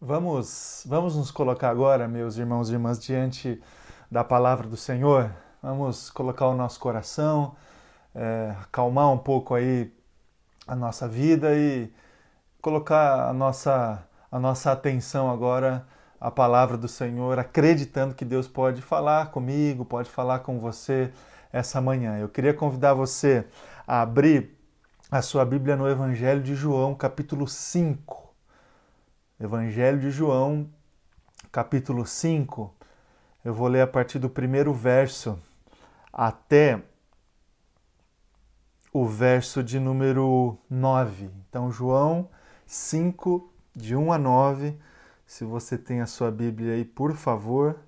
Vamos, vamos nos colocar agora, meus irmãos e irmãs, diante da palavra do Senhor. Vamos colocar o nosso coração, é, acalmar um pouco aí a nossa vida e colocar a nossa, a nossa atenção agora à palavra do Senhor, acreditando que Deus pode falar comigo, pode falar com você essa manhã. Eu queria convidar você a abrir a sua Bíblia no Evangelho de João, capítulo 5. Evangelho de João, capítulo 5. Eu vou ler a partir do primeiro verso até o verso de número 9. Então, João 5, de 1 a 9. Se você tem a sua Bíblia aí, por favor,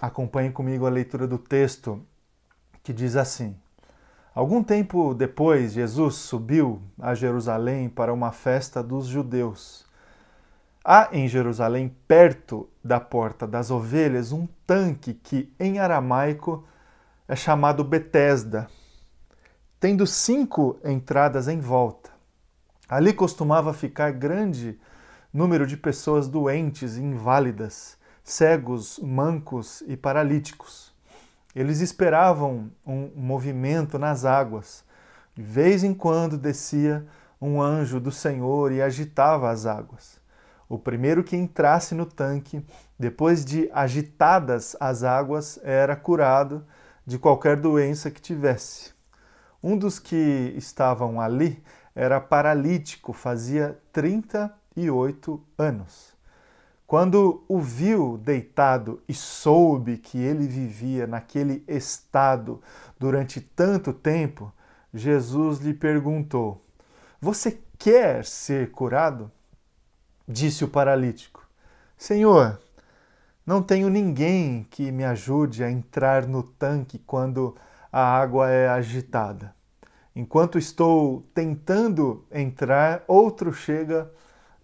acompanhe comigo a leitura do texto que diz assim: Algum tempo depois, Jesus subiu a Jerusalém para uma festa dos judeus. Há em Jerusalém, perto da porta das ovelhas, um tanque que em aramaico é chamado Betesda, tendo cinco entradas em volta. Ali costumava ficar grande número de pessoas doentes e inválidas, cegos, mancos e paralíticos. Eles esperavam um movimento nas águas. De vez em quando descia um anjo do Senhor e agitava as águas. O primeiro que entrasse no tanque, depois de agitadas as águas, era curado de qualquer doença que tivesse. Um dos que estavam ali era paralítico, fazia 38 anos. Quando o viu deitado e soube que ele vivia naquele estado durante tanto tempo, Jesus lhe perguntou: Você quer ser curado? Disse o paralítico: Senhor, não tenho ninguém que me ajude a entrar no tanque quando a água é agitada. Enquanto estou tentando entrar, outro chega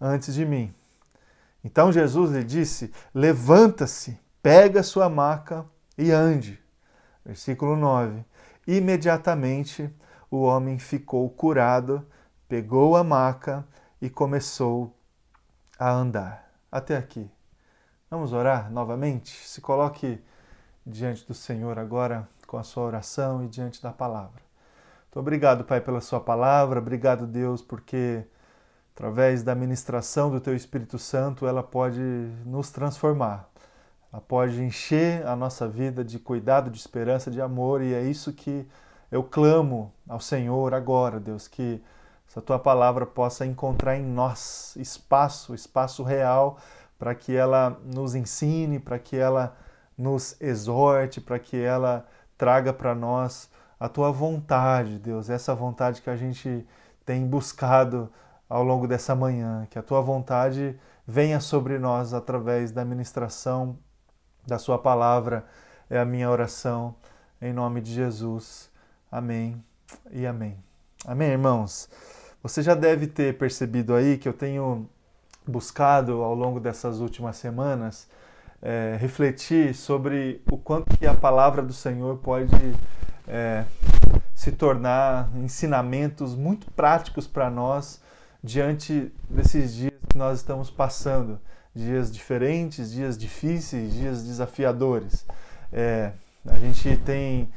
antes de mim. Então Jesus lhe disse: Levanta-se, pega sua maca e ande. Versículo 9. Imediatamente o homem ficou curado, pegou a maca e começou a andar. Até aqui. Vamos orar novamente? Se coloque diante do Senhor agora com a sua oração e diante da palavra. Muito obrigado, Pai, pela sua palavra. Obrigado, Deus, porque através da ministração do Teu Espírito Santo, ela pode nos transformar. Ela pode encher a nossa vida de cuidado, de esperança, de amor, e é isso que eu clamo ao Senhor agora, Deus, que essa tua palavra possa encontrar em nós espaço, espaço real, para que ela nos ensine, para que ela nos exorte, para que ela traga para nós a tua vontade, Deus, essa vontade que a gente tem buscado ao longo dessa manhã, que a tua vontade venha sobre nós através da ministração da sua palavra. É a minha oração em nome de Jesus. Amém e amém. Amém, irmãos. Você já deve ter percebido aí que eu tenho buscado ao longo dessas últimas semanas é, refletir sobre o quanto que a palavra do Senhor pode é, se tornar ensinamentos muito práticos para nós diante desses dias que nós estamos passando, dias diferentes, dias difíceis, dias desafiadores. É, a gente tem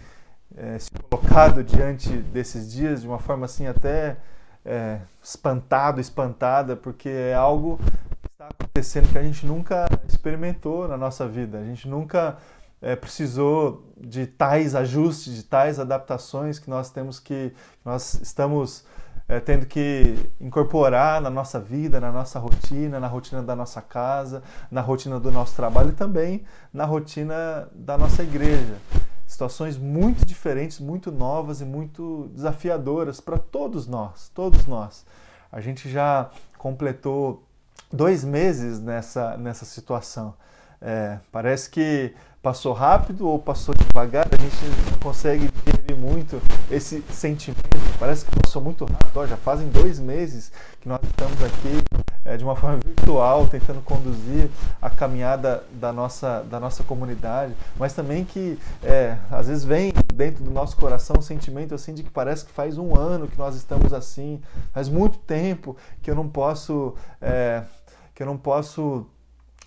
é, se colocado diante desses dias de uma forma assim até é, espantado, espantada, porque é algo que está acontecendo que a gente nunca experimentou na nossa vida. A gente nunca é, precisou de tais ajustes, de tais adaptações que nós temos que, que nós estamos é, tendo que incorporar na nossa vida, na nossa rotina, na rotina da nossa casa, na rotina do nosso trabalho e também na rotina da nossa igreja. Situações muito diferentes, muito novas e muito desafiadoras para todos nós, todos nós. A gente já completou dois meses nessa, nessa situação. É, parece que passou rápido ou passou devagar, a gente não consegue entender muito esse sentimento. Parece que passou muito rápido. Já fazem dois meses que nós estamos aqui é, de uma forma virtual, tentando conduzir a caminhada da nossa, da nossa comunidade, mas também que é, às vezes vem dentro do nosso coração um sentimento assim de que parece que faz um ano que nós estamos assim, faz muito tempo que eu não posso, é, que eu não posso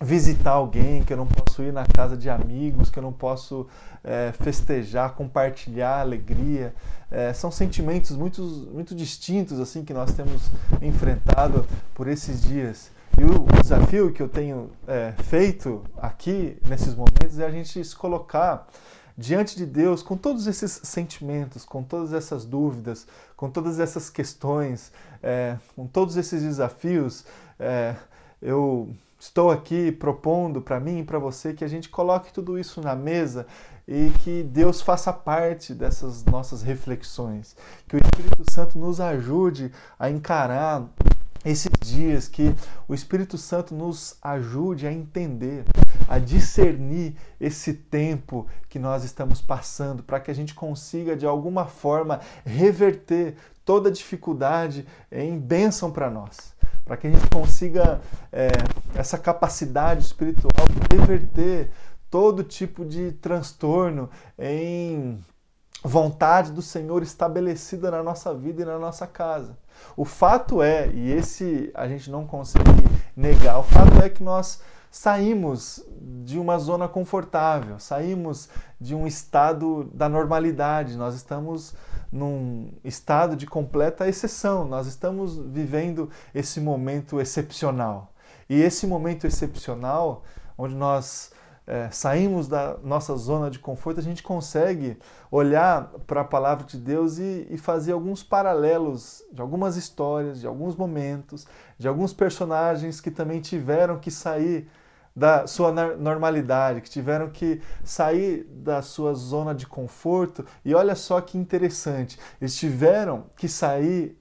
visitar alguém, que eu não posso ir na casa de amigos, que eu não posso é, festejar, compartilhar alegria. É, são sentimentos muito, muito distintos assim que nós temos enfrentado por esses dias. E o desafio que eu tenho é, feito aqui nesses momentos é a gente se colocar diante de Deus com todos esses sentimentos, com todas essas dúvidas, com todas essas questões, é, com todos esses desafios. É, eu Estou aqui propondo para mim e para você que a gente coloque tudo isso na mesa e que Deus faça parte dessas nossas reflexões. Que o Espírito Santo nos ajude a encarar esses dias, que o Espírito Santo nos ajude a entender, a discernir esse tempo que nós estamos passando, para que a gente consiga de alguma forma reverter toda dificuldade em bênção para nós para que a gente consiga é, essa capacidade espiritual de reverter todo tipo de transtorno em vontade do Senhor estabelecida na nossa vida e na nossa casa. O fato é, e esse a gente não consegue negar, o fato é que nós saímos de uma zona confortável, saímos de um estado da normalidade, nós estamos num estado de completa exceção. Nós estamos vivendo esse momento excepcional. E esse momento excepcional, onde nós é, saímos da nossa zona de conforto, a gente consegue olhar para a palavra de Deus e, e, fazer alguns paralelos de algumas histórias, de alguns momentos, de alguns personagens que também tiveram que sair da sua normalidade, que tiveram que sair da sua zona de conforto. E olha só que interessante, eles tiveram que sair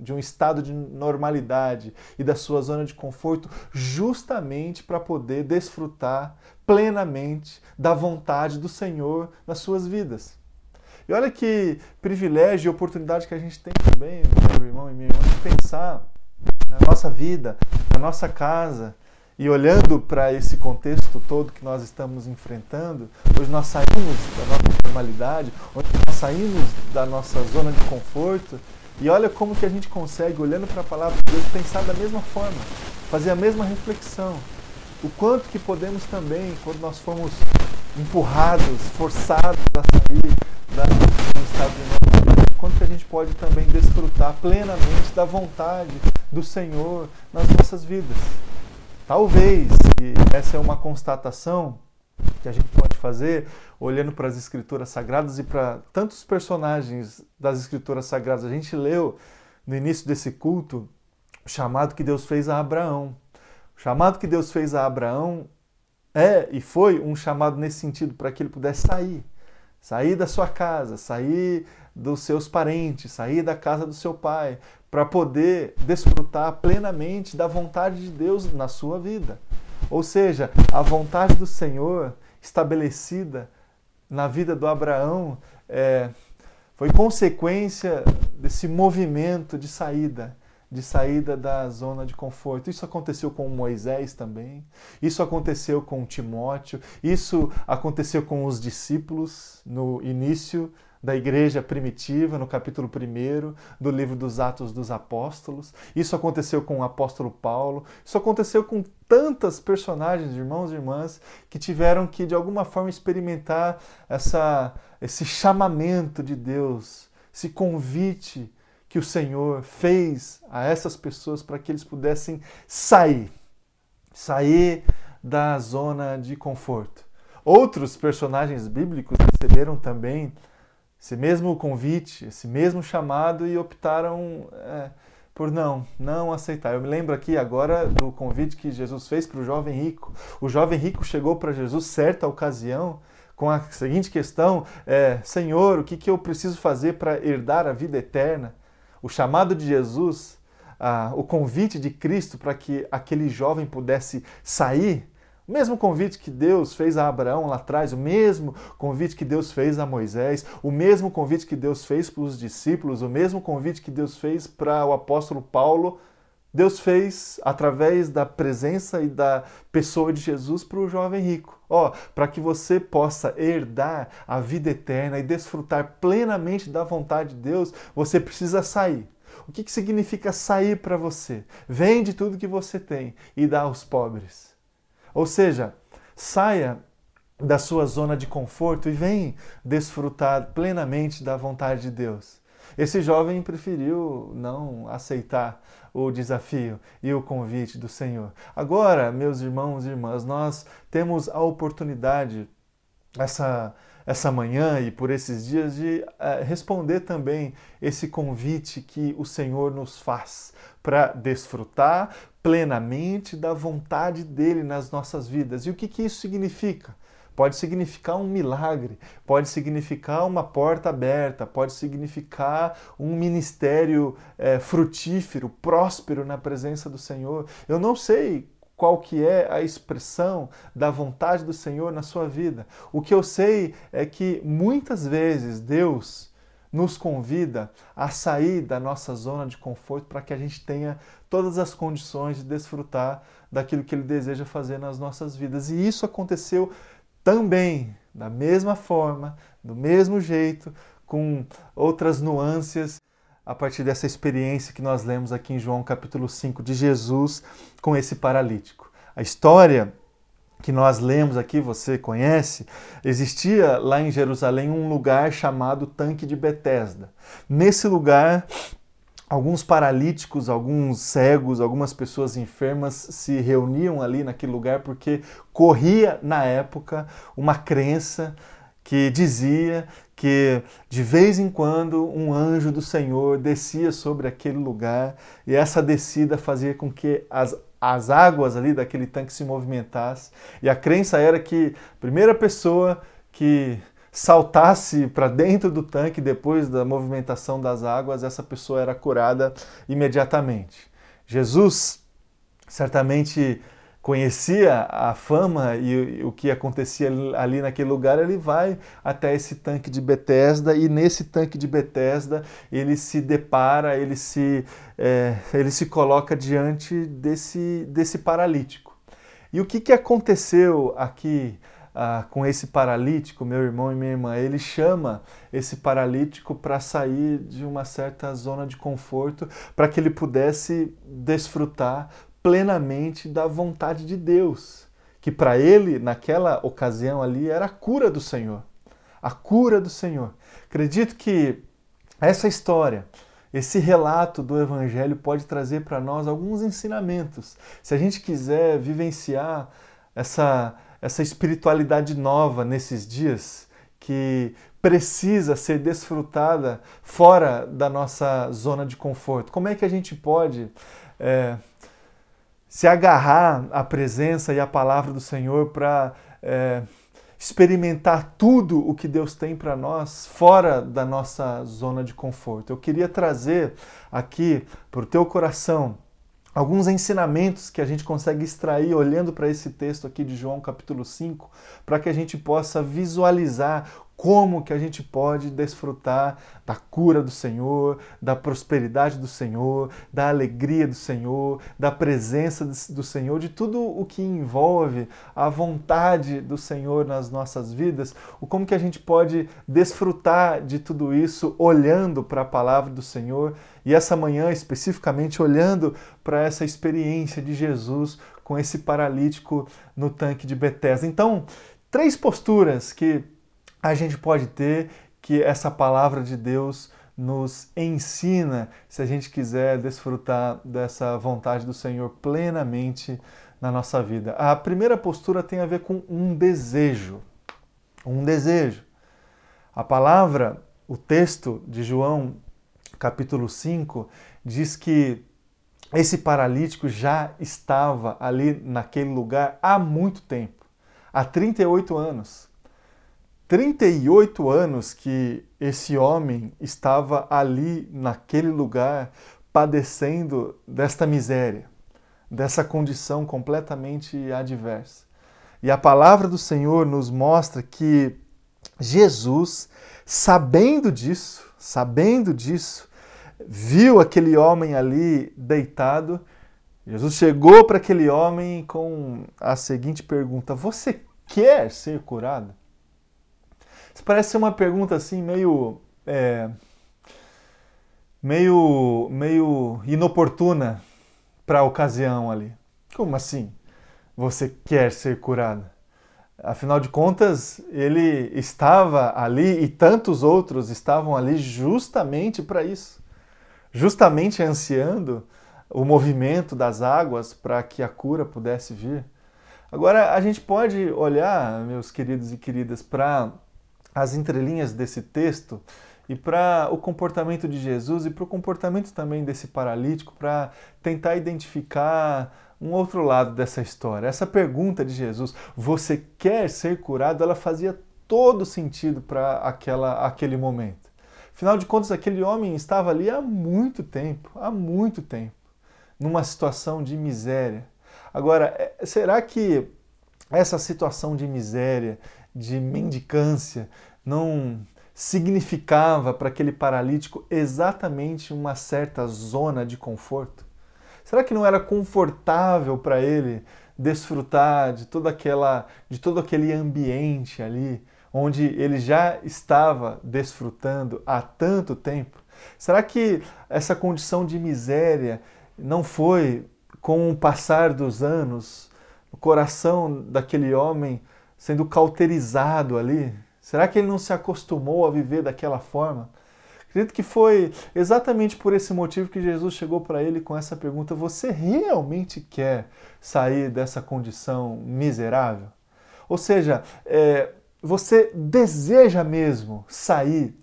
de um estado de normalidade e da sua zona de conforto justamente para poder desfrutar plenamente da vontade do Senhor nas suas vidas. E olha que privilégio e oportunidade que a gente tem também, meu irmão e minha irmã, de pensar na nossa vida, na nossa casa, e olhando para esse contexto todo que nós estamos enfrentando, hoje nós saímos da nossa normalidade, hoje nós saímos da nossa zona de conforto, e olha como que a gente consegue, olhando para a palavra de Deus, pensar da mesma forma, fazer a mesma reflexão. O quanto que podemos também, quando nós fomos empurrados, forçados a sair da, do estado de normalidade, quanto que a gente pode também desfrutar plenamente da vontade do Senhor nas nossas vidas. Talvez, e essa é uma constatação que a gente pode fazer olhando para as escrituras sagradas e para tantos personagens das escrituras sagradas. A gente leu no início desse culto o chamado que Deus fez a Abraão. O chamado que Deus fez a Abraão é e foi um chamado nesse sentido para que ele pudesse sair, sair da sua casa, sair dos seus parentes, sair da casa do seu pai, para poder desfrutar plenamente da vontade de Deus na sua vida. Ou seja, a vontade do Senhor estabelecida na vida do Abraão é, foi consequência desse movimento de saída, de saída da zona de conforto. Isso aconteceu com Moisés também, isso aconteceu com Timóteo, isso aconteceu com os discípulos no início da igreja primitiva, no capítulo 1 do livro dos Atos dos Apóstolos. Isso aconteceu com o apóstolo Paulo. Isso aconteceu com tantas personagens, irmãos e irmãs, que tiveram que, de alguma forma, experimentar essa, esse chamamento de Deus, esse convite que o Senhor fez a essas pessoas para que eles pudessem sair sair da zona de conforto. Outros personagens bíblicos receberam também esse mesmo convite, esse mesmo chamado e optaram é, por não, não aceitar. Eu me lembro aqui agora do convite que Jesus fez para o jovem rico. O jovem rico chegou para Jesus certa ocasião com a seguinte questão: é, Senhor, o que, que eu preciso fazer para herdar a vida eterna? O chamado de Jesus, ah, o convite de Cristo para que aquele jovem pudesse sair o mesmo convite que Deus fez a Abraão lá atrás, o mesmo convite que Deus fez a Moisés, o mesmo convite que Deus fez para os discípulos, o mesmo convite que Deus fez para o apóstolo Paulo, Deus fez através da presença e da pessoa de Jesus para o jovem rico. Ó, para que você possa herdar a vida eterna e desfrutar plenamente da vontade de Deus, você precisa sair. O que, que significa sair para você? Vende tudo que você tem e dá aos pobres. Ou seja, saia da sua zona de conforto e vem desfrutar plenamente da vontade de Deus. Esse jovem preferiu não aceitar o desafio e o convite do Senhor. Agora, meus irmãos e irmãs, nós temos a oportunidade essa essa manhã e por esses dias de uh, responder também esse convite que o Senhor nos faz para desfrutar plenamente da vontade dele nas nossas vidas. E o que, que isso significa? pode significar um milagre, pode significar uma porta aberta, pode significar um ministério é, frutífero, próspero na presença do Senhor. Eu não sei qual que é a expressão da vontade do Senhor na sua vida. O que eu sei é que muitas vezes Deus nos convida a sair da nossa zona de conforto para que a gente tenha todas as condições de desfrutar daquilo que Ele deseja fazer nas nossas vidas. E isso aconteceu também, da mesma forma, do mesmo jeito, com outras nuances, a partir dessa experiência que nós lemos aqui em João capítulo 5 de Jesus com esse paralítico. A história que nós lemos aqui, você conhece, existia lá em Jerusalém um lugar chamado Tanque de Betesda. Nesse lugar, alguns paralíticos, alguns cegos, algumas pessoas enfermas se reuniam ali naquele lugar porque corria na época uma crença que dizia que de vez em quando um anjo do Senhor descia sobre aquele lugar e essa descida fazia com que as, as águas ali daquele tanque se movimentassem. E a crença era que a primeira pessoa que saltasse para dentro do tanque depois da movimentação das águas, essa pessoa era curada imediatamente. Jesus certamente conhecia a fama e o que acontecia ali naquele lugar, ele vai até esse tanque de Betesda e nesse tanque de Betesda ele se depara, ele se, é, ele se coloca diante desse, desse paralítico. E o que, que aconteceu aqui ah, com esse paralítico, meu irmão e minha irmã, ele chama esse paralítico para sair de uma certa zona de conforto, para que ele pudesse desfrutar plenamente da vontade de Deus, que para ele, naquela ocasião ali, era a cura do Senhor. A cura do Senhor. Acredito que essa história, esse relato do Evangelho pode trazer para nós alguns ensinamentos. Se a gente quiser vivenciar essa essa espiritualidade nova nesses dias que precisa ser desfrutada fora da nossa zona de conforto? Como é que a gente pode é, se agarrar à presença e à palavra do Senhor para é, experimentar tudo o que Deus tem para nós fora da nossa zona de conforto? Eu queria trazer aqui para o teu coração alguns ensinamentos que a gente consegue extrair olhando para esse texto aqui de João capítulo 5, para que a gente possa visualizar como que a gente pode desfrutar da cura do Senhor, da prosperidade do Senhor, da alegria do Senhor, da presença do Senhor, de tudo o que envolve a vontade do Senhor nas nossas vidas, o como que a gente pode desfrutar de tudo isso olhando para a palavra do Senhor e essa manhã especificamente olhando para essa experiência de Jesus com esse paralítico no tanque de Betesda. Então, três posturas que a gente pode ter que essa palavra de Deus nos ensina se a gente quiser desfrutar dessa vontade do Senhor plenamente na nossa vida. A primeira postura tem a ver com um desejo. Um desejo. A palavra, o texto de João, capítulo 5, diz que esse paralítico já estava ali naquele lugar há muito tempo há 38 anos. 38 anos que esse homem estava ali naquele lugar padecendo desta miséria, dessa condição completamente adversa. E a palavra do Senhor nos mostra que Jesus, sabendo disso, sabendo disso, viu aquele homem ali deitado Jesus chegou para aquele homem com a seguinte pergunta: Você quer ser curado? Isso parece ser uma pergunta assim meio é, meio meio inoportuna para a ocasião ali. Como assim? Você quer ser curado? Afinal de contas, ele estava ali e tantos outros estavam ali justamente para isso. Justamente ansiando o movimento das águas para que a cura pudesse vir. Agora, a gente pode olhar, meus queridos e queridas, para as entrelinhas desse texto e para o comportamento de Jesus e para o comportamento também desse paralítico, para tentar identificar um outro lado dessa história. Essa pergunta de Jesus, você quer ser curado? Ela fazia todo sentido para aquela aquele momento. Afinal de contas, aquele homem estava ali há muito tempo, há muito tempo, numa situação de miséria. Agora, é, será que essa situação de miséria, de mendicância, não significava para aquele paralítico exatamente uma certa zona de conforto? Será que não era confortável para ele desfrutar de toda aquela de todo aquele ambiente ali onde ele já estava desfrutando há tanto tempo? Será que essa condição de miséria não foi com o passar dos anos o coração daquele homem sendo cauterizado ali? Será que ele não se acostumou a viver daquela forma? Acredito que foi exatamente por esse motivo que Jesus chegou para ele com essa pergunta: Você realmente quer sair dessa condição miserável? Ou seja, é, você deseja mesmo sair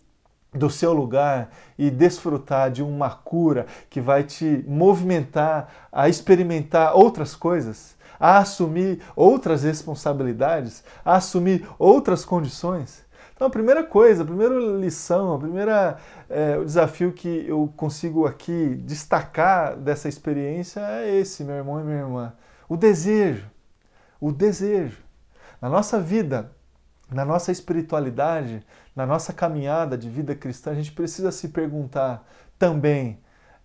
do seu lugar e desfrutar de uma cura que vai te movimentar a experimentar outras coisas, a assumir outras responsabilidades, a assumir outras condições? Então, a primeira coisa, a primeira lição, a primeira, é, o desafio que eu consigo aqui destacar dessa experiência é esse, meu irmão e minha irmã. O desejo. O desejo. Na nossa vida, na nossa espiritualidade, na nossa caminhada de vida cristã, a gente precisa se perguntar também,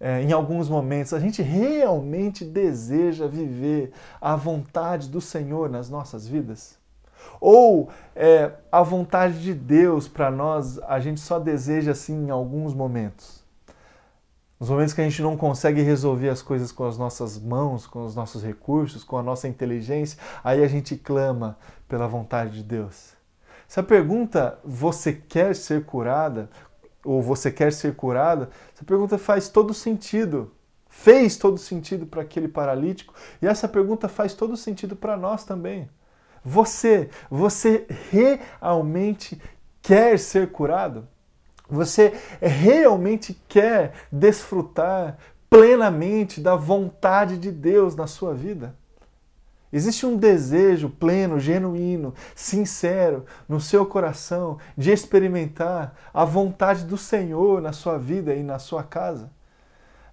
é, em alguns momentos, a gente realmente deseja viver a vontade do Senhor nas nossas vidas? Ou é, a vontade de Deus para nós, a gente só deseja assim em alguns momentos. Nos momentos que a gente não consegue resolver as coisas com as nossas mãos, com os nossos recursos, com a nossa inteligência, aí a gente clama pela vontade de Deus. Se a pergunta você quer ser curada ou você quer ser curada, essa pergunta faz todo sentido. Fez todo sentido para aquele paralítico e essa pergunta faz todo sentido para nós também. Você, você realmente quer ser curado? Você realmente quer desfrutar plenamente da vontade de Deus na sua vida? Existe um desejo pleno, genuíno, sincero no seu coração de experimentar a vontade do Senhor na sua vida e na sua casa?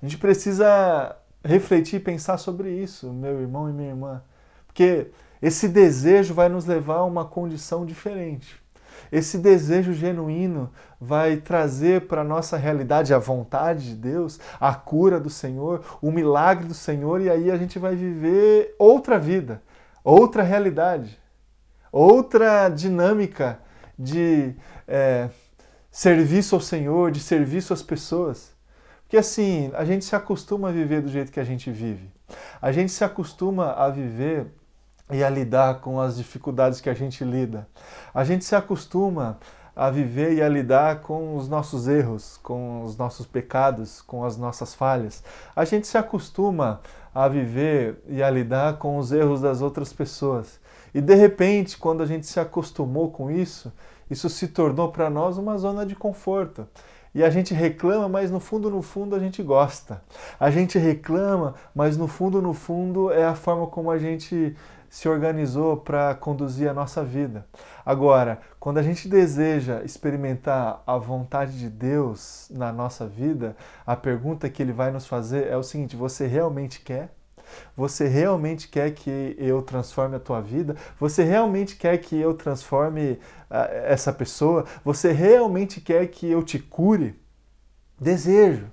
A gente precisa refletir e pensar sobre isso, meu irmão e minha irmã. Porque esse desejo vai nos levar a uma condição diferente. Esse desejo genuíno vai trazer para a nossa realidade a vontade de Deus, a cura do Senhor, o milagre do Senhor, e aí a gente vai viver outra vida, outra realidade, outra dinâmica de é, serviço ao Senhor, de serviço às pessoas. Porque assim, a gente se acostuma a viver do jeito que a gente vive. A gente se acostuma a viver e a lidar com as dificuldades que a gente lida. A gente se acostuma a viver e a lidar com os nossos erros, com os nossos pecados, com as nossas falhas. A gente se acostuma a viver e a lidar com os erros das outras pessoas. E de repente, quando a gente se acostumou com isso, isso se tornou para nós uma zona de conforto. E a gente reclama, mas no fundo, no fundo, a gente gosta. A gente reclama, mas no fundo, no fundo, é a forma como a gente se organizou para conduzir a nossa vida. Agora, quando a gente deseja experimentar a vontade de Deus na nossa vida, a pergunta que ele vai nos fazer é o seguinte: você realmente quer? Você realmente quer que eu transforme a tua vida? Você realmente quer que eu transforme uh, essa pessoa? Você realmente quer que eu te cure? Desejo.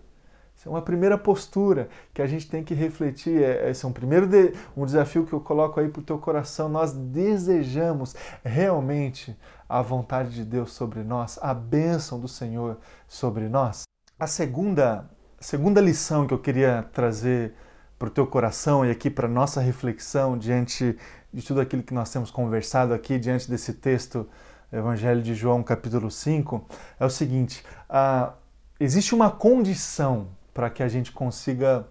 Essa é uma primeira postura que a gente tem que refletir. É, esse é um primeiro de, um desafio que eu coloco aí para o teu coração. Nós desejamos realmente a vontade de Deus sobre nós, a bênção do Senhor sobre nós. A segunda, segunda lição que eu queria trazer para o teu coração e aqui para nossa reflexão diante de tudo aquilo que nós temos conversado aqui, diante desse texto, Evangelho de João, capítulo 5, é o seguinte: ah, existe uma condição para que a gente consiga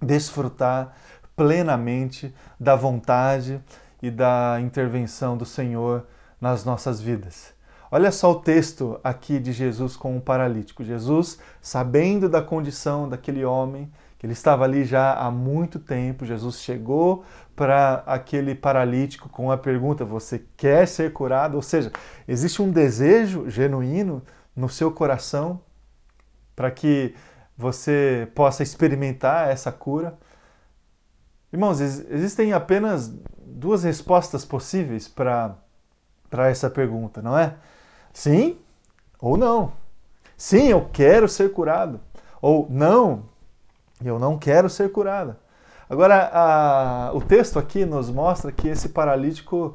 desfrutar plenamente da vontade e da intervenção do Senhor nas nossas vidas. Olha só o texto aqui de Jesus com o paralítico. Jesus, sabendo da condição daquele homem, que ele estava ali já há muito tempo, Jesus chegou para aquele paralítico com a pergunta: Você quer ser curado? Ou seja, existe um desejo genuíno no seu coração para que você possa experimentar essa cura. Irmãos, existem apenas duas respostas possíveis para essa pergunta, não é? Sim ou não. Sim, eu quero ser curado. Ou não, eu não quero ser curada. Agora, a, o texto aqui nos mostra que esse paralítico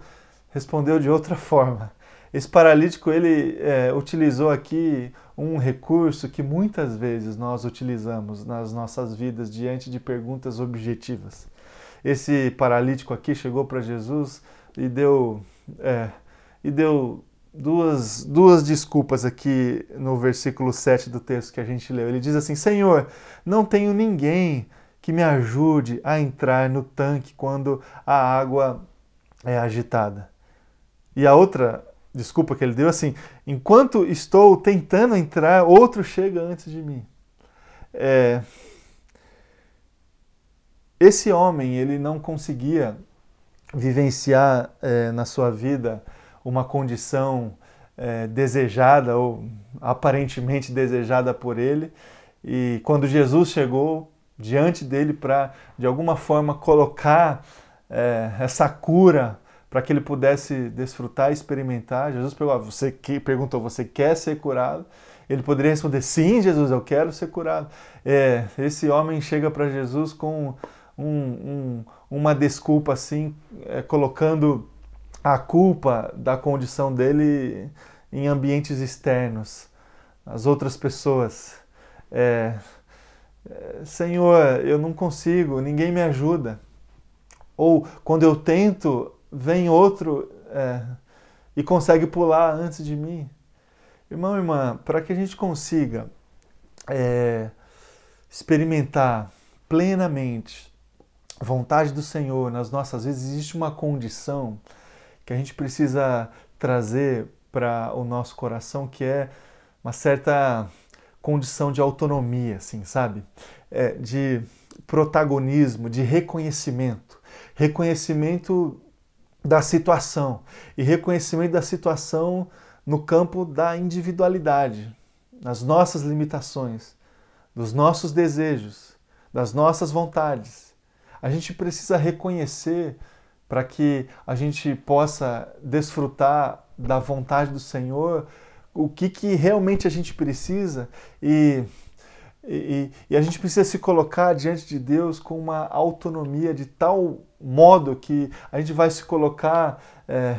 respondeu de outra forma. Esse paralítico ele é, utilizou aqui um recurso que muitas vezes nós utilizamos nas nossas vidas diante de perguntas objetivas. Esse paralítico aqui chegou para Jesus e deu, é, e deu duas, duas desculpas aqui no versículo 7 do texto que a gente leu. Ele diz assim: Senhor, não tenho ninguém que me ajude a entrar no tanque quando a água é agitada. E a outra desculpa que ele deu assim: enquanto estou tentando entrar, outro chega antes de mim. É, esse homem ele não conseguia vivenciar é, na sua vida uma condição é, desejada ou aparentemente desejada por ele. E quando Jesus chegou diante dele para, de alguma forma, colocar é, essa cura para que ele pudesse desfrutar e experimentar, Jesus perguntou, ah, você que, perguntou: Você quer ser curado? Ele poderia responder: Sim, Jesus, eu quero ser curado. É, esse homem chega para Jesus com um, um, uma desculpa assim, é, colocando a culpa da condição dele em ambientes externos, as outras pessoas. É, é, Senhor, eu não consigo, ninguém me ajuda. Ou quando eu tento, vem outro é, e consegue pular antes de mim. Irmão, irmã, para que a gente consiga é, experimentar plenamente a vontade do Senhor nas nossas vidas, existe uma condição que a gente precisa trazer para o nosso coração, que é uma certa condição de autonomia, assim, sabe? É, de protagonismo, de reconhecimento. Reconhecimento da situação e reconhecimento da situação no campo da individualidade, nas nossas limitações, dos nossos desejos, das nossas vontades. A gente precisa reconhecer para que a gente possa desfrutar da vontade do Senhor, o que, que realmente a gente precisa e, e, e, a gente precisa se colocar diante de Deus com uma autonomia de tal modo que a gente vai se colocar é,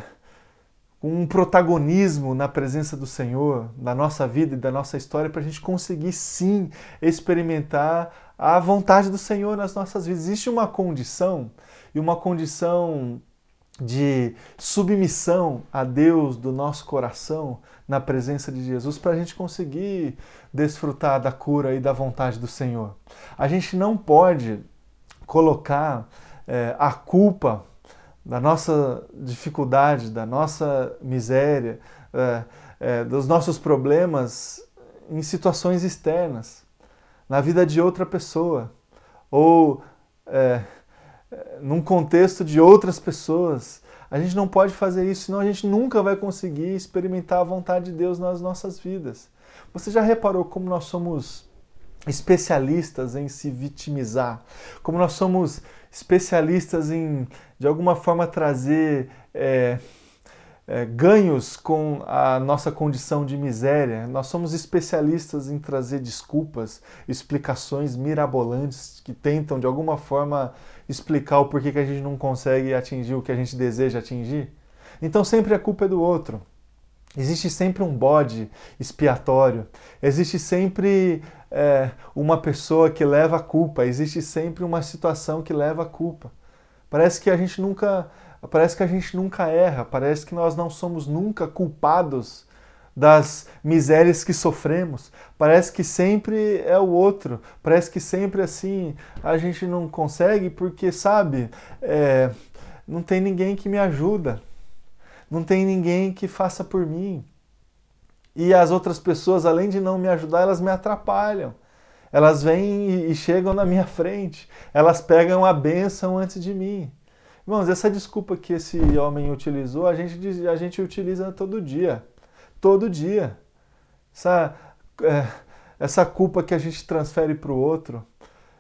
com um protagonismo na presença do Senhor, na nossa vida e da nossa história, para a gente conseguir sim experimentar a vontade do Senhor nas nossas vidas. Existe uma condição e uma condição de submissão a Deus do nosso coração na presença de Jesus para a gente conseguir desfrutar da cura e da vontade do Senhor. A gente não pode colocar é, a culpa da nossa dificuldade, da nossa miséria, é, é, dos nossos problemas em situações externas, na vida de outra pessoa ou é, num contexto de outras pessoas. A gente não pode fazer isso, senão a gente nunca vai conseguir experimentar a vontade de Deus nas nossas vidas. Você já reparou como nós somos especialistas em se vitimizar, como nós somos especialistas em, de alguma forma, trazer é, é, ganhos com a nossa condição de miséria. Nós somos especialistas em trazer desculpas, explicações mirabolantes que tentam de alguma forma explicar o porquê que a gente não consegue atingir o que a gente deseja atingir. Então sempre a culpa é do outro. Existe sempre um bode expiatório, existe sempre é, uma pessoa que leva a culpa, existe sempre uma situação que leva a culpa. Parece que a gente nunca, parece que a gente nunca erra, parece que nós não somos nunca culpados das misérias que sofremos. Parece que sempre é o outro, parece que sempre assim a gente não consegue porque sabe, é, não tem ninguém que me ajuda não tem ninguém que faça por mim. E as outras pessoas, além de não me ajudar, elas me atrapalham. Elas vêm e chegam na minha frente. Elas pegam a bênção antes de mim. Irmãos, essa desculpa que esse homem utilizou, a gente, a gente utiliza todo dia. Todo dia. Essa, é, essa culpa que a gente transfere para o outro.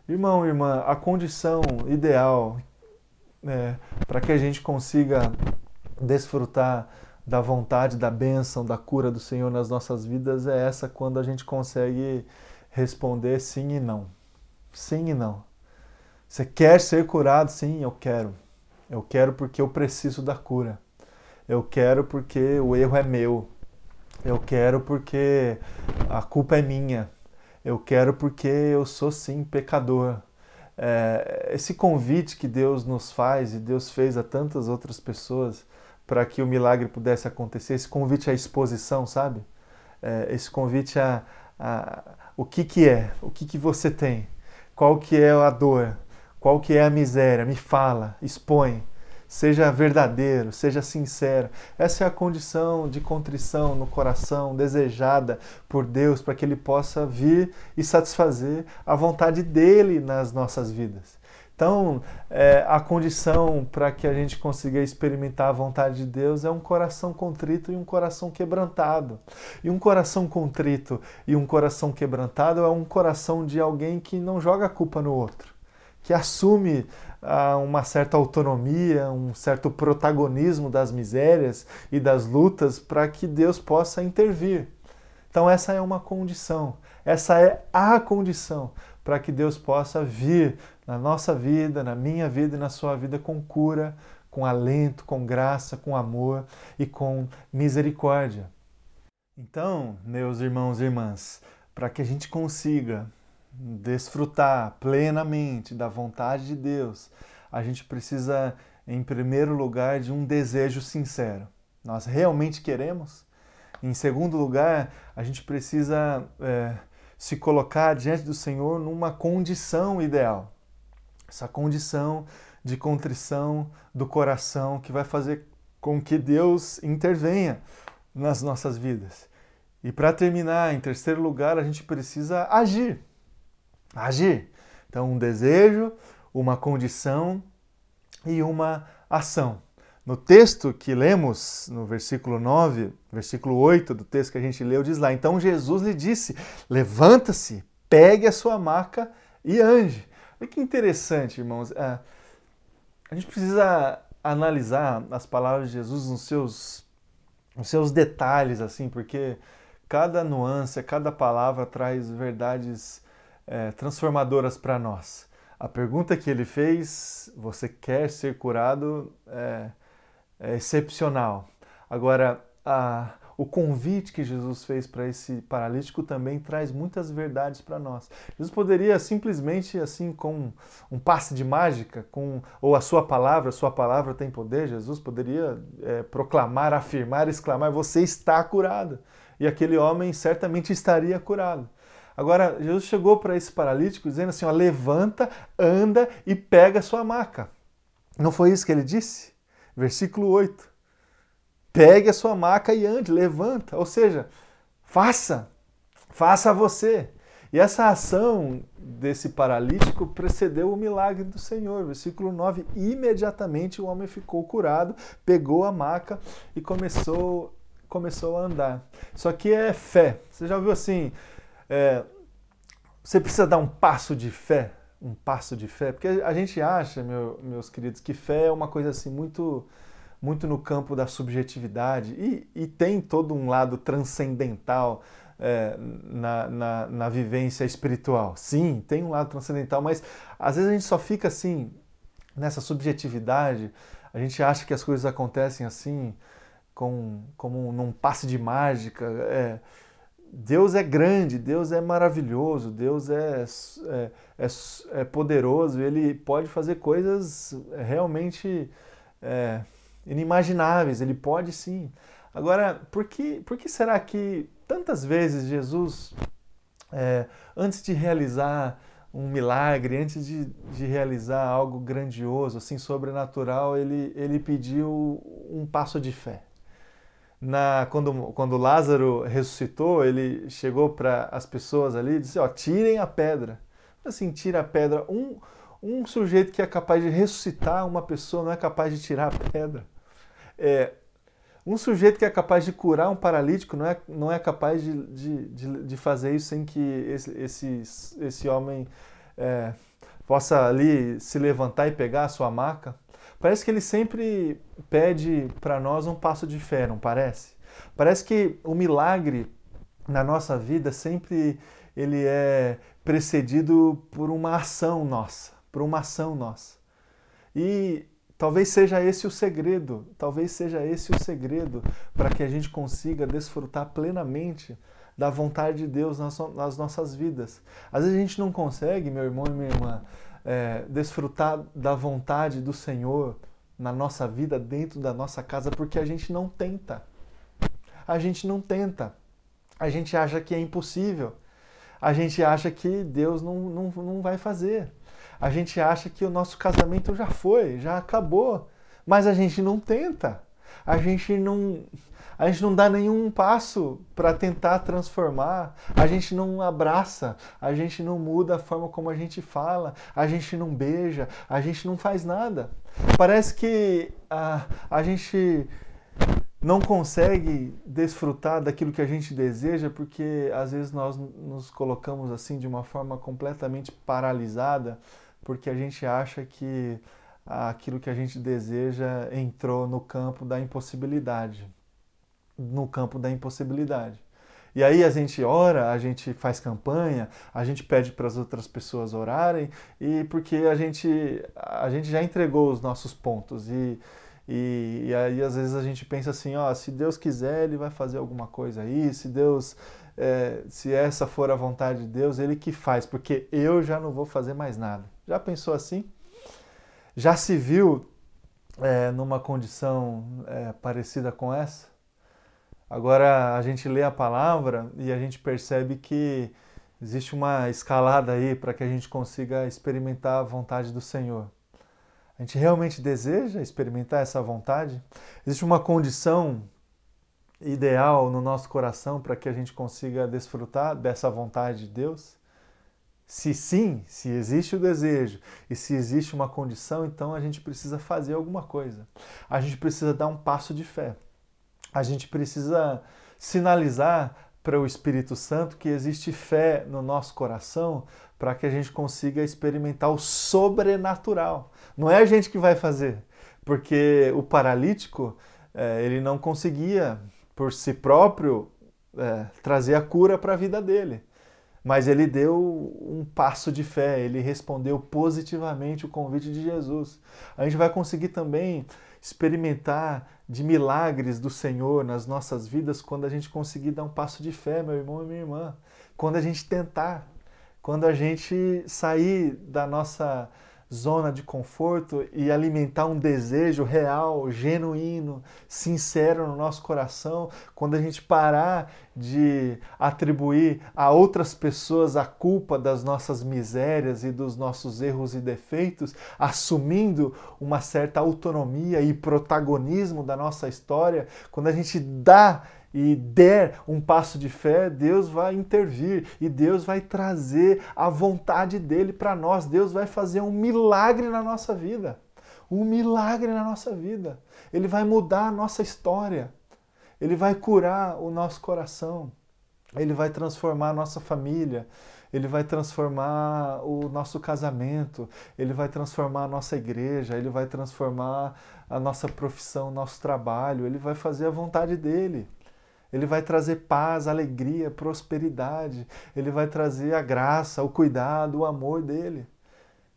Irmão, irmã, a condição ideal é, para que a gente consiga desfrutar da vontade, da bênção, da cura do Senhor nas nossas vidas é essa quando a gente consegue responder sim e não. Sim e não. Você quer ser curado? Sim, eu quero. Eu quero porque eu preciso da cura. Eu quero porque o erro é meu. Eu quero porque a culpa é minha. Eu quero porque eu sou sim pecador. É, esse convite que Deus nos faz e Deus fez a tantas outras pessoas para que o milagre pudesse acontecer, esse convite à exposição, sabe? É, esse convite a, a, o que que é, o que que você tem, qual que é a dor, qual que é a miséria, me fala, expõe, seja verdadeiro, seja sincero. Essa é a condição de contrição no coração desejada por Deus para que Ele possa vir e satisfazer a vontade dele nas nossas vidas. Então, é, a condição para que a gente consiga experimentar a vontade de Deus é um coração contrito e um coração quebrantado. E um coração contrito e um coração quebrantado é um coração de alguém que não joga a culpa no outro, que assume ah, uma certa autonomia, um certo protagonismo das misérias e das lutas para que Deus possa intervir. Então, essa é uma condição, essa é a condição para que Deus possa vir na nossa vida, na minha vida e na sua vida com cura, com alento, com graça, com amor e com misericórdia. Então, meus irmãos e irmãs, para que a gente consiga desfrutar plenamente da vontade de Deus, a gente precisa, em primeiro lugar, de um desejo sincero. Nós realmente queremos? Em segundo lugar, a gente precisa é, se colocar diante do Senhor numa condição ideal essa condição de contrição do coração que vai fazer com que Deus intervenha nas nossas vidas. E para terminar, em terceiro lugar, a gente precisa agir. Agir. Então, um desejo, uma condição e uma ação. No texto que lemos, no versículo 9, versículo 8 do texto que a gente leu, diz lá: Então Jesus lhe disse: Levanta-se, pegue a sua maca e ande. Olha que interessante, irmãos. É, a gente precisa analisar as palavras de Jesus nos seus, nos seus detalhes, assim, porque cada nuance, cada palavra traz verdades é, transformadoras para nós. A pergunta que ele fez, você quer ser curado, é, excepcional. Agora, a, o convite que Jesus fez para esse paralítico também traz muitas verdades para nós. Jesus poderia simplesmente, assim, com um passe de mágica, com ou a sua palavra, a sua palavra tem poder, Jesus poderia é, proclamar, afirmar, exclamar: Você está curado. E aquele homem certamente estaria curado. Agora, Jesus chegou para esse paralítico dizendo assim: ó, levanta, anda e pega a sua maca. Não foi isso que ele disse? Versículo 8 pegue a sua maca e ande, levanta. Ou seja, faça, faça você. E essa ação desse paralítico precedeu o milagre do Senhor. Versículo 9: imediatamente o homem ficou curado, pegou a maca e começou, começou a andar. Isso aqui é fé. Você já viu assim? É, você precisa dar um passo de fé. Um passo de fé, porque a gente acha, meu, meus queridos, que fé é uma coisa assim muito muito no campo da subjetividade e, e tem todo um lado transcendental é, na, na, na, vivência espiritual. Sim, tem um lado transcendental, mas às vezes a gente só fica assim, nessa subjetividade, a gente acha que as coisas acontecem assim, com, como num passe de mágica. É, Deus é grande, Deus é maravilhoso, Deus é, é, é, é poderoso, Ele pode fazer coisas realmente é, inimagináveis, Ele pode sim. Agora, por que, por que será que tantas vezes Jesus, é, antes de realizar um milagre, antes de, de realizar algo grandioso, assim, sobrenatural, ele, ele pediu um passo de fé? Na, quando, quando Lázaro ressuscitou, ele chegou para as pessoas ali e disse: ó, tirem a pedra. Assim, tira a pedra. Um, um sujeito que é capaz de ressuscitar uma pessoa não é capaz de tirar a pedra. É, um sujeito que é capaz de curar um paralítico não é, não é capaz de, de, de, de fazer isso sem que esse, esse, esse homem é, possa ali se levantar e pegar a sua maca. Parece que ele sempre pede para nós um passo de fé, não parece? Parece que o milagre na nossa vida sempre ele é precedido por uma ação nossa, por uma ação nossa. E talvez seja esse o segredo, talvez seja esse o segredo para que a gente consiga desfrutar plenamente da vontade de Deus nas, nas nossas vidas. Às vezes a gente não consegue, meu irmão e minha irmã, é, desfrutar da vontade do Senhor na nossa vida, dentro da nossa casa, porque a gente não tenta. A gente não tenta. A gente acha que é impossível. A gente acha que Deus não, não, não vai fazer. A gente acha que o nosso casamento já foi, já acabou. Mas a gente não tenta. A gente não, a gente não dá nenhum passo para tentar transformar, a gente não abraça, a gente não muda a forma como a gente fala, a gente não beija, a gente não faz nada. Parece que a, a gente não consegue desfrutar daquilo que a gente deseja porque às vezes nós nos colocamos assim de uma forma completamente paralisada porque a gente acha que aquilo que a gente deseja entrou no campo da impossibilidade no campo da impossibilidade. E aí a gente ora, a gente faz campanha, a gente pede para as outras pessoas orarem, e porque a gente, a gente já entregou os nossos pontos. E, e, e aí às vezes a gente pensa assim, ó, se Deus quiser, Ele vai fazer alguma coisa aí, se Deus, é, se essa for a vontade de Deus, Ele que faz, porque eu já não vou fazer mais nada. Já pensou assim? Já se viu é, numa condição é, parecida com essa? Agora a gente lê a palavra e a gente percebe que existe uma escalada aí para que a gente consiga experimentar a vontade do Senhor. A gente realmente deseja experimentar essa vontade? Existe uma condição ideal no nosso coração para que a gente consiga desfrutar dessa vontade de Deus? Se sim, se existe o desejo e se existe uma condição, então a gente precisa fazer alguma coisa. A gente precisa dar um passo de fé a gente precisa sinalizar para o Espírito Santo que existe fé no nosso coração para que a gente consiga experimentar o sobrenatural. Não é a gente que vai fazer, porque o paralítico é, ele não conseguia por si próprio é, trazer a cura para a vida dele. Mas ele deu um passo de fé, ele respondeu positivamente o convite de Jesus. A gente vai conseguir também experimentar de milagres do Senhor nas nossas vidas quando a gente conseguir dar um passo de fé, meu irmão e minha irmã. Quando a gente tentar, quando a gente sair da nossa zona de conforto e alimentar um desejo real, genuíno, sincero no nosso coração, quando a gente parar de atribuir a outras pessoas a culpa das nossas misérias e dos nossos erros e defeitos, assumindo uma certa autonomia e protagonismo da nossa história, quando a gente dá e der um passo de fé, Deus vai intervir e Deus vai trazer a vontade dele para nós. Deus vai fazer um milagre na nossa vida. Um milagre na nossa vida. Ele vai mudar a nossa história. Ele vai curar o nosso coração. Ele vai transformar a nossa família. ele vai transformar o nosso casamento, ele vai transformar a nossa igreja, ele vai transformar a nossa profissão, nosso trabalho, ele vai fazer a vontade dele. Ele vai trazer paz, alegria, prosperidade, ele vai trazer a graça, o cuidado, o amor dele.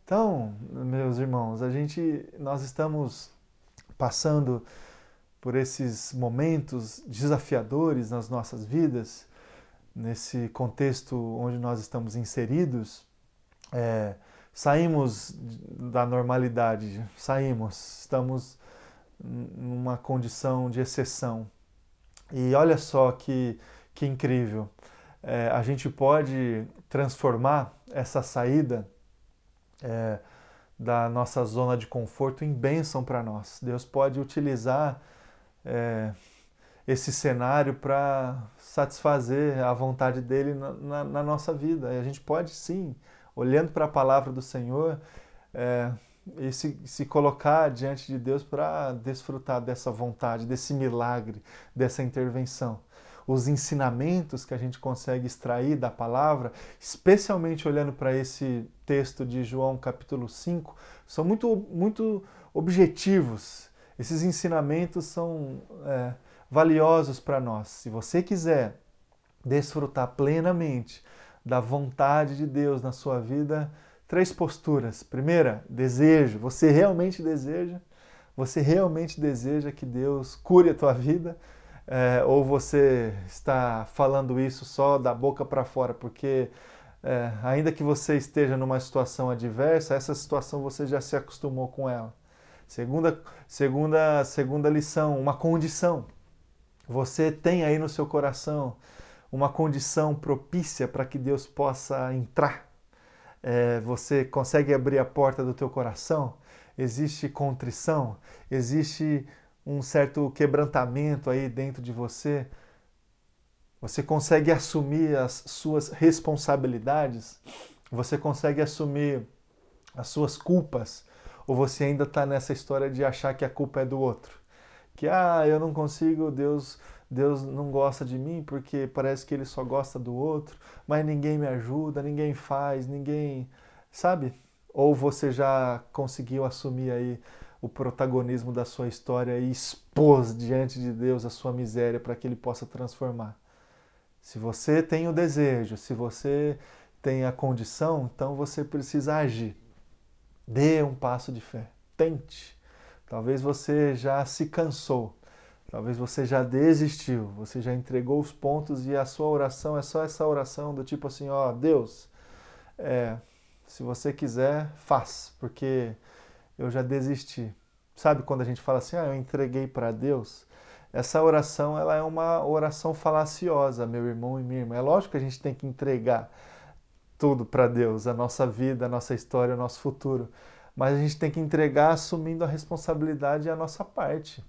Então, meus irmãos, a gente nós estamos passando por esses momentos desafiadores nas nossas vidas, nesse contexto onde nós estamos inseridos, é, saímos da normalidade, saímos, estamos numa condição de exceção. E olha só que, que incrível, é, a gente pode transformar essa saída é, da nossa zona de conforto em bênção para nós. Deus pode utilizar é, esse cenário para satisfazer a vontade dele na, na, na, nossa vida. E a gente pode sim, olhando para a palavra do Senhor, é, e se, se colocar diante de Deus para desfrutar dessa vontade, desse milagre, dessa intervenção. Os ensinamentos que a gente consegue extrair da palavra, especialmente olhando para esse texto de João capítulo 5, são muito, muito objetivos esses ensinamentos são é, valiosos para nós. Se você quiser desfrutar plenamente da vontade de Deus na sua vida, três posturas. Primeira, desejo. Você realmente deseja? Você realmente deseja que Deus cure a tua vida? É, ou você está falando isso só da boca para fora? Porque é, ainda que você esteja numa situação adversa, essa situação você já se acostumou com ela. Segunda, segunda, segunda lição, uma condição. Você tem aí no seu coração uma condição propícia para que Deus possa entrar. É, você consegue abrir a porta do teu coração? Existe contrição? Existe um certo quebrantamento aí dentro de você? Você consegue assumir as suas responsabilidades? Você consegue assumir as suas culpas? Ou você ainda está nessa história de achar que a culpa é do outro? Que, ah, eu não consigo, Deus, Deus não gosta de mim porque parece que ele só gosta do outro, mas ninguém me ajuda, ninguém faz, ninguém. Sabe? Ou você já conseguiu assumir aí o protagonismo da sua história e expôs diante de Deus a sua miséria para que ele possa transformar? Se você tem o desejo, se você tem a condição, então você precisa agir. Dê um passo de fé. Tente. Talvez você já se cansou. Talvez você já desistiu. Você já entregou os pontos e a sua oração é só essa oração do tipo assim: ó, Deus, é, se você quiser, faz, porque eu já desisti. Sabe quando a gente fala assim: ah, eu entreguei para Deus? Essa oração ela é uma oração falaciosa, meu irmão e minha irmã. É lógico que a gente tem que entregar tudo para Deus, a nossa vida, a nossa história, o nosso futuro. Mas a gente tem que entregar assumindo a responsabilidade e a nossa parte.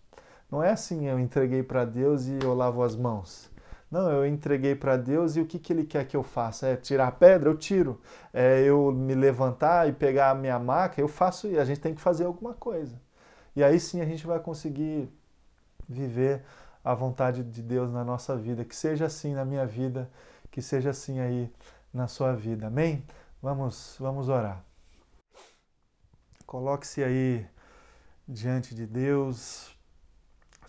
Não é assim, eu entreguei para Deus e eu lavo as mãos. Não, eu entreguei para Deus e o que, que Ele quer que eu faça? É tirar a pedra? Eu tiro. É eu me levantar e pegar a minha maca? Eu faço e a gente tem que fazer alguma coisa. E aí sim a gente vai conseguir viver a vontade de Deus na nossa vida. Que seja assim na minha vida, que seja assim aí na sua vida. Amém? Vamos, vamos orar. Coloque-se aí diante de Deus.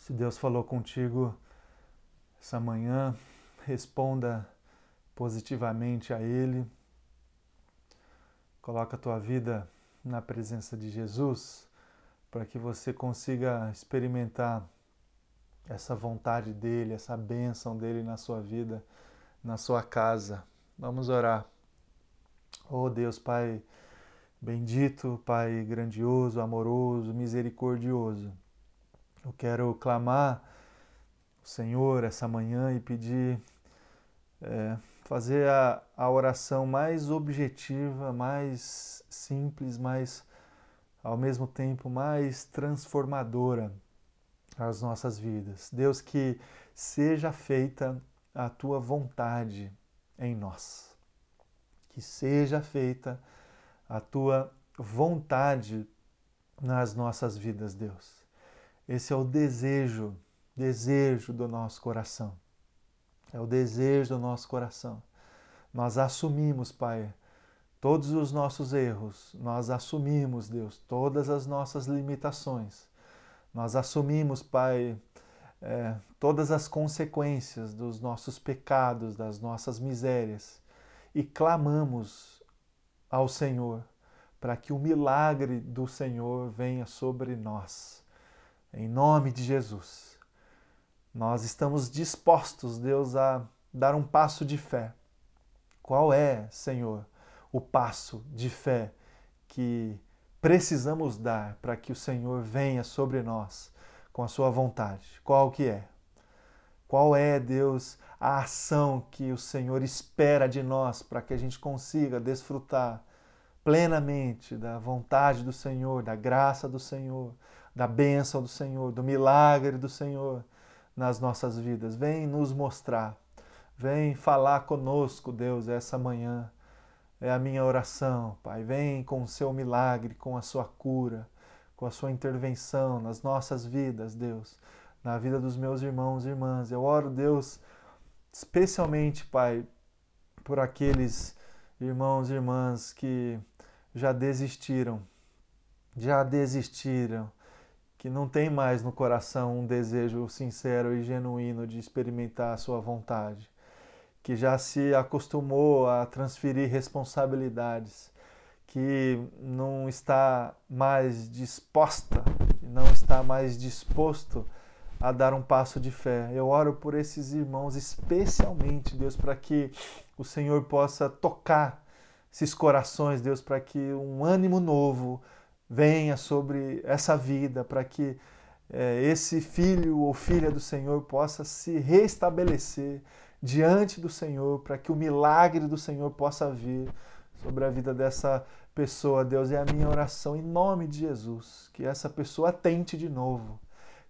Se Deus falou contigo essa manhã, responda positivamente a Ele. Coloca a tua vida na presença de Jesus para que você consiga experimentar essa vontade dele, essa bênção dele na sua vida, na sua casa. Vamos orar. Oh Deus, Pai bendito, Pai grandioso, amoroso, misericordioso. Eu quero clamar o Senhor essa manhã e pedir, é, fazer a, a oração mais objetiva, mais simples, mais ao mesmo tempo mais transformadora às nossas vidas. Deus, que seja feita a tua vontade em nós. Que seja feita a tua vontade nas nossas vidas, Deus. Esse é o desejo, desejo do nosso coração. É o desejo do nosso coração. Nós assumimos, Pai, todos os nossos erros, nós assumimos, Deus, todas as nossas limitações. Nós assumimos, Pai, é, todas as consequências dos nossos pecados, das nossas misérias e clamamos ao Senhor para que o milagre do Senhor venha sobre nós. Em nome de Jesus. Nós estamos dispostos, Deus, a dar um passo de fé. Qual é, Senhor, o passo de fé que precisamos dar para que o Senhor venha sobre nós com a sua vontade? Qual que é? Qual é, Deus, a ação que o Senhor espera de nós para que a gente consiga desfrutar plenamente da vontade do Senhor, da graça do Senhor, da bênção do Senhor, do milagre do Senhor nas nossas vidas. Vem nos mostrar, vem falar conosco, Deus, essa manhã. É a minha oração, Pai. Vem com o seu milagre, com a sua cura, com a sua intervenção nas nossas vidas, Deus, na vida dos meus irmãos e irmãs. Eu oro, Deus, especialmente, Pai, por aqueles irmãos e irmãs que já desistiram, já desistiram que não tem mais no coração um desejo sincero e genuíno de experimentar a sua vontade, que já se acostumou a transferir responsabilidades, que não está mais disposta, que não está mais disposto a dar um passo de fé. Eu oro por esses irmãos, especialmente, Deus, para que o Senhor possa tocar esses corações, Deus, para que um ânimo novo, venha sobre essa vida, para que é, esse filho ou filha do Senhor possa se restabelecer diante do Senhor, para que o milagre do Senhor possa vir sobre a vida dessa pessoa. Deus, é a minha oração em nome de Jesus, que essa pessoa tente de novo,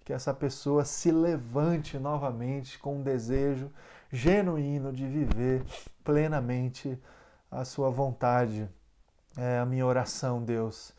que essa pessoa se levante novamente com um desejo genuíno de viver plenamente a sua vontade. É a minha oração, Deus